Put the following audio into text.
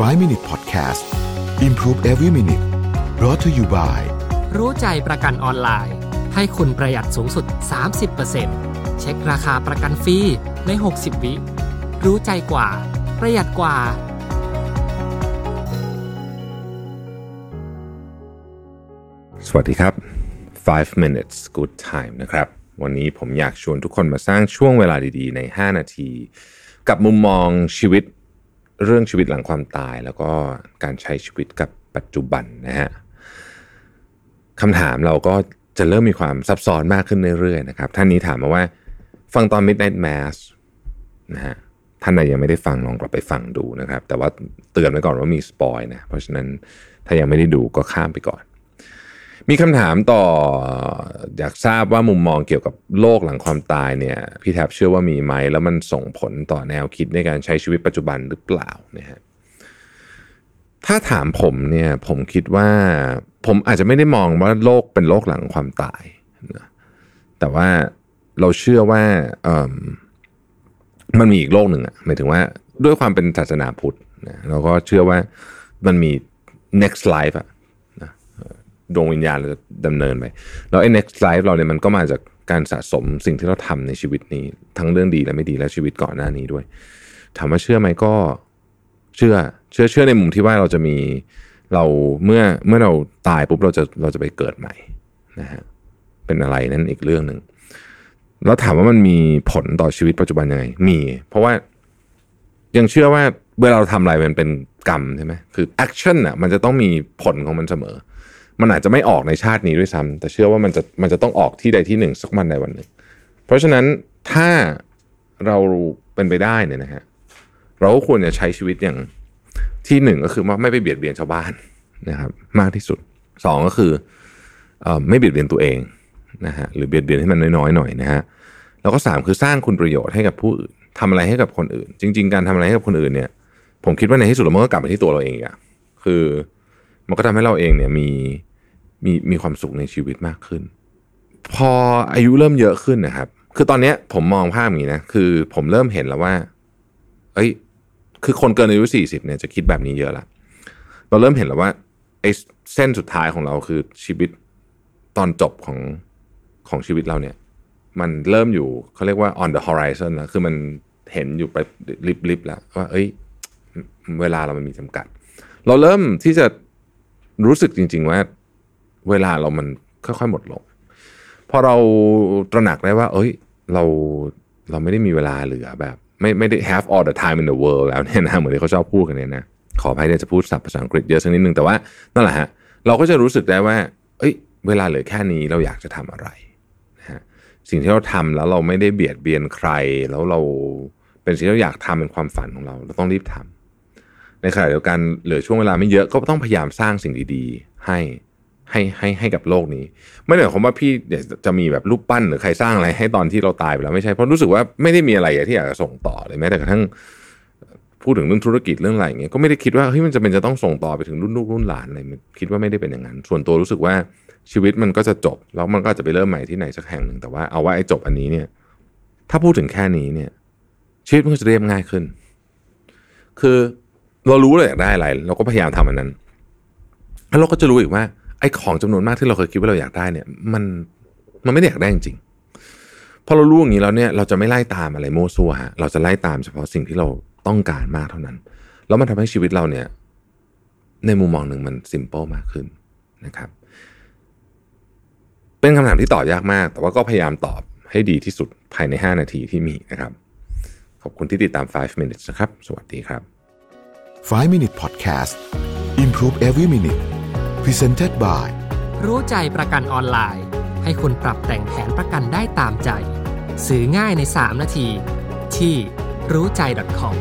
5 Minute Podcast Improve Every Minute brought to you by รู้ใจประกันออนไลน์ ให้คุณประหยัดสูงสุด 30%เช็คราคาประกันฟรีใน 60 วิ รู้ใจกว่า ประหยัดกว่า สวัสดีครับ 5 minutes good time นะครับ วันนี้ผมอยากชวนทุกคนมาสร้างช่วงเวลาดีๆ ใน 5 นาที กับมุมมองชีวิต เรื่องชีวิตหลังความตาย แล้วก็การใช้ชีวิตกับปัจจุบันนะฮะคำถามเราก็จะเริ่มมีความซับซ้อนมากขึ้นเรื่อยๆนะครับ ท่านนี้ถามมาว่า ฟังตอน Midnight Mass นะฮะท่านใดยังไม่ได้ฟังลองกลับไปฟังดูนะครับ แต่ว่าเตือนไว้ก่อนว่ามีสปอยนะเพราะฉะนั้นถ้ายังไม่ได้ดูก็ข้ามไปก่อน มีคำถามต่ออยากทราบว่ามุมมองเกี่ยวกับโลกหลังความตายเนี่ยพี่แทบเชื่อว่ามีไหม แล้วมันส่งผลต่อแนวคิดในการใช้ชีวิตปัจจุบันหรือเปล่านะฮะถ้าถามผมเนี่ยผมคิดว่าผมอาจจะไม่ได้มองว่าโลกเป็นโลกหลังความตายนะแต่ว่าเราเชื่อว่าเอิ่มมันมีอีกโลกหนึ่งอะหมายถึงว่าด้วยความเป็นศาสนาพุทธนะเราก็เชื่อว่ามันมี next life อะ ดวงวิญญาณเราจะดำเนินไป แล้วไอ้ next life เราเนี่ยมันก็มาจากการสะสมสิ่งที่เราทำในชีวิตนี้ ทั้งเรื่องดีและไม่ดีและชีวิตก่อนหน้านี้ด้วยถามว่าเชื่อไหมก็เชื่อเชื่อเชื่อในมุมที่ว่าเราจะมีเราเมื่อเมื่อเราตายปุ๊บเราจะเราจะไปเกิดใหม่นะฮะเป็นอะไรนั่นอีกเรื่องหนึ่งแล้วถามว่ามันมีผลต่อชีวิตปัจจุบันยังไง มี เพราะว่ายังเชื่อว่าเวลาเราทำอะไรมันเป็นกรรมใช่ไหมคือ action อะมันจะต้องมีผลของมันเสมอ มันอาจจะไม่ออกในชาตินี้ด้วยซ้ำแต่เชื่อว่ามันจะมันจะต้องออกที่ใดที่หนึ่งสักวันใดวันหนึ่ง เพราะฉะนั้นถ้าเราเป็นไปได้เนี่ยนะฮะเราก็ควรจะใช้ชีวิตอย่างที่หนึ่งก็คือว่าไม่ไปเบียดเบียนชาวบ้านนะครับ มากที่สุดสองก็คือไม่เบียดเบียนตัวเองนะฮะหรือเบียดเบียนให้มันน้อยๆหน่อยนะฮะแล้วก็สามคือสร้างคุณประโยชน์ให้กับผู้อื่นทำอะไรให้กับคนอื่น จริง ๆ การทำอะไรให้กับคนอื่นเนี่ย ผมคิดว่าในที่สุดมันก็กลับไปที่ตัวเราเองอะคือ มันก็ทำให้เราเองเนี่ยมี มีมีความสุขในชีวิตมากขึ้น พออายุเริ่มเยอะขึ้นนะครับ คือตอนนี้ผมมองภาพอย่างนี้นะคือผมเริ่มเห็นแล้วว่า เอ้ย คือคนเกินอายุสี่สิบเนี่ยจะคิดแบบนี้เยอะละเราเริ่มเห็นแล้วว่าไอ้เส้นสุดท้ายของเราคือชีวิตตอนจบของของชีวิตเราเนี่ย มันเริ่มอยู่เขาเรียกว่า on the horizon นะคือมันเห็นอยู่ไปลิบๆแล้วว่า เอ้ย เวลาเรามันมีจำกัด เราเริ่มที่จะรู้สึกจริง ๆ ว่า เวลาเรามันค่อยๆหมดลงพอเราตระหนักได้ว่า เอ้ย เราเราไม่ได้มีเวลาเหลือแบบ ไม่ไม่ได้ have all the time in the world แล้วเนี่ยนะเหมือนที่เขาชอบพูดกันเนี่ยนะขออภัยเนี่ยจะพูดศัพท์ภาษาอังกฤษเยอะสักนิดนึงแต่ว่านั่นแหละฮะเราก็จะรู้สึกได้ว่า เอ้ย เวลาเหลือแค่นี้เราอยากจะทำอะไรนะฮะสิ่งที่เราทำแล้วเราไม่ได้เบียดเบียนใคร แล้วเราเป็นสิ่งที่เราอยากทำเป็นความฝันของเรา เราต้องรีบทำในขณะเดียวกันเหลือช่วงเวลาไม่เยอะก็ต้องพยายามสร้างสิ่งดี ๆ ให้ ให้ให้ให้กับโลกนี้ ไม่ได้หมายความว่าพี่เดี๋ยวจะมีแบบรูปปั้นหรือใครสร้างอะไรให้ตอนที่เราตายไปแล้วไม่ใช่เพราะรู้สึกว่าไม่ได้มีอะไรที่อยากจะส่งต่อเลยแม้แต่กระทั่งพูดถึงเรื่องธุรกิจเรื่องอะไรอย่างเงี้ยก็ไม่ได้คิดว่าเฮ้ยมันจะเป็นจะต้องส่งต่อไปถึงรุ่นลูกรุ่นหลานอะไรคิดว่าไม่ได้เป็นอย่างนั้น ส่วนตัวรู้สึกว่าชีวิตมันก็จะจบ แล้วมันก็จะไปเริ่มใหม่ที่ไหนสักแห่งหนึ่งแต่ว่าเอาว่าไอ้จบอันนี้เนี่ย ถ้าพูดถึงแค่นี้เนี่ย ชีวิตมันก็จะเรียบง่ายขึ้น คือเรารู้เราอยากได้อะไรเราก็พยายามทำอันนั้นแล้วเราก็จะรู้อีกว่า อ้ของจำนวนมากที่เราเคยคิดว่าเราอยากได้เนี่ยมันมันไม่ได้อยากได้จริงๆพอเรารู้อย่างนี้แล้วเนี่ยเราจะไม่ไล่ตามอะไรโม้ซัวฮะเราจะไล่ตามเฉพาะสิ่งที่เราต้องการมากเท่านั้น แล้วมันทำให้ชีวิตเราเนี่ย ในมุมมองหนึ่งมันซิมเปิลมากขึ้นนะครับ เป็นคำถามที่ตอบยากมาก แต่ว่าก็พยายามตอบให้ดีที่สุดภายใน 5 นาทีที่มีนะครับ ขอบคุณที่ติดตาม 5 minutes นะครับ สวัสดีครับ 5 Minute Podcast Improve Every Minute Presented by รู้ใจประกันออนไลน์ ให้คุณปรับแต่งแผนประกันได้ตามใจซื้อง่ายใน 3 นาที ที่รู้ใจ .com